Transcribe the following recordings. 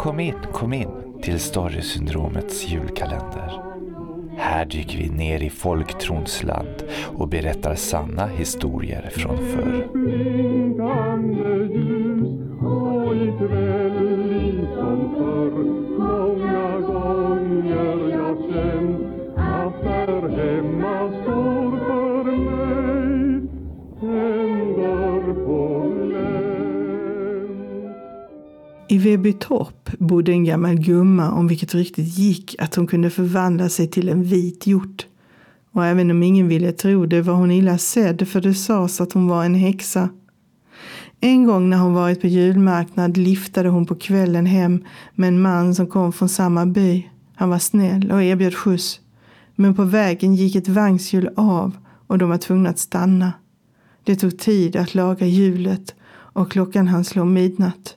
Kom in, kom in till Storysyndromets julkalender. Här dyker vi ner i folktrons land och berättar sanna historier från förr. I Vebytorp bodde en gammal gumma om vilket ryktet gick att hon kunde förvandla sig till en vit hjort. Och även om ingen ville tro det var hon illa sedd för det sades att hon var en häxa. En gång när hon varit på julmarknad liftade hon på kvällen hem med en man som kom från samma by. Han var snäll och erbjöd skjuts. Men på vägen gick ett vagnshjul av och de var tvungna att stanna. Det tog tid att laga hjulet och klockan hann slå midnatt.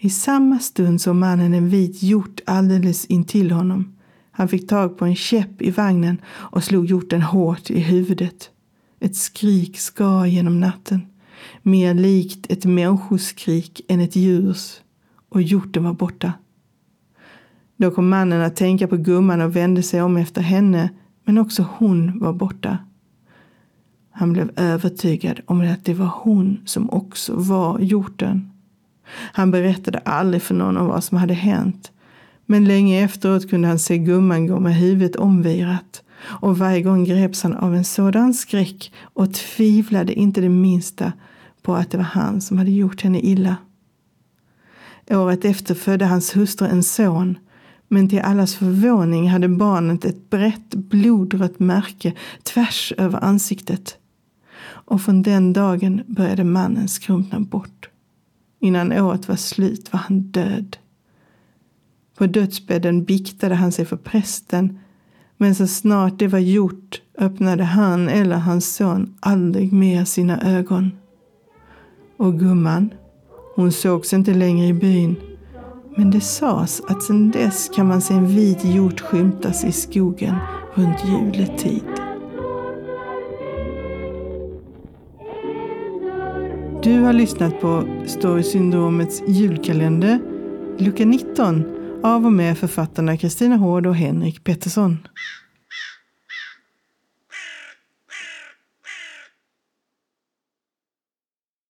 I samma stund såg mannen en vit hjort alldeles intill honom. Han fick tag på en käpp i vagnen och slog hjorten hårt i huvudet. Ett skrik skar genom natten, mer likt ett människoskrik än ett djurs, och hjorten var borta. Då kom mannen att tänka på gumman och vände sig om efter henne, men också hon var borta. Han blev övertygad om att det var hon som också var hjorten. Han berättade aldrig för någon om vad som hade hänt. Men länge efteråt kunde han se gumman gå med huvudet omvirat. Och varje gång greps han av en sådan skräck och tvivlade inte det minsta på att det var han som hade gjort henne illa. Året efter födde hans hustru en son. Men till allas förvåning hade barnet ett brett blodrött märke tvärs över ansiktet. Och från den dagen började mannen skrumpna bort. Innan året var slut var han död. På dödsbädden biktade han sig för prästen men så snart det var gjort öppnade han eller hans son aldrig mer sina ögon. Och gumman, hon sågs inte längre i byn men det sades att sedan dess kan man se en vit hjort skymtas i skogen runt juletid. Du har lyssnat på Storysyndromets julkalender, lucka 19, av och med författarna Kristina Hård och Henrik Pettersson.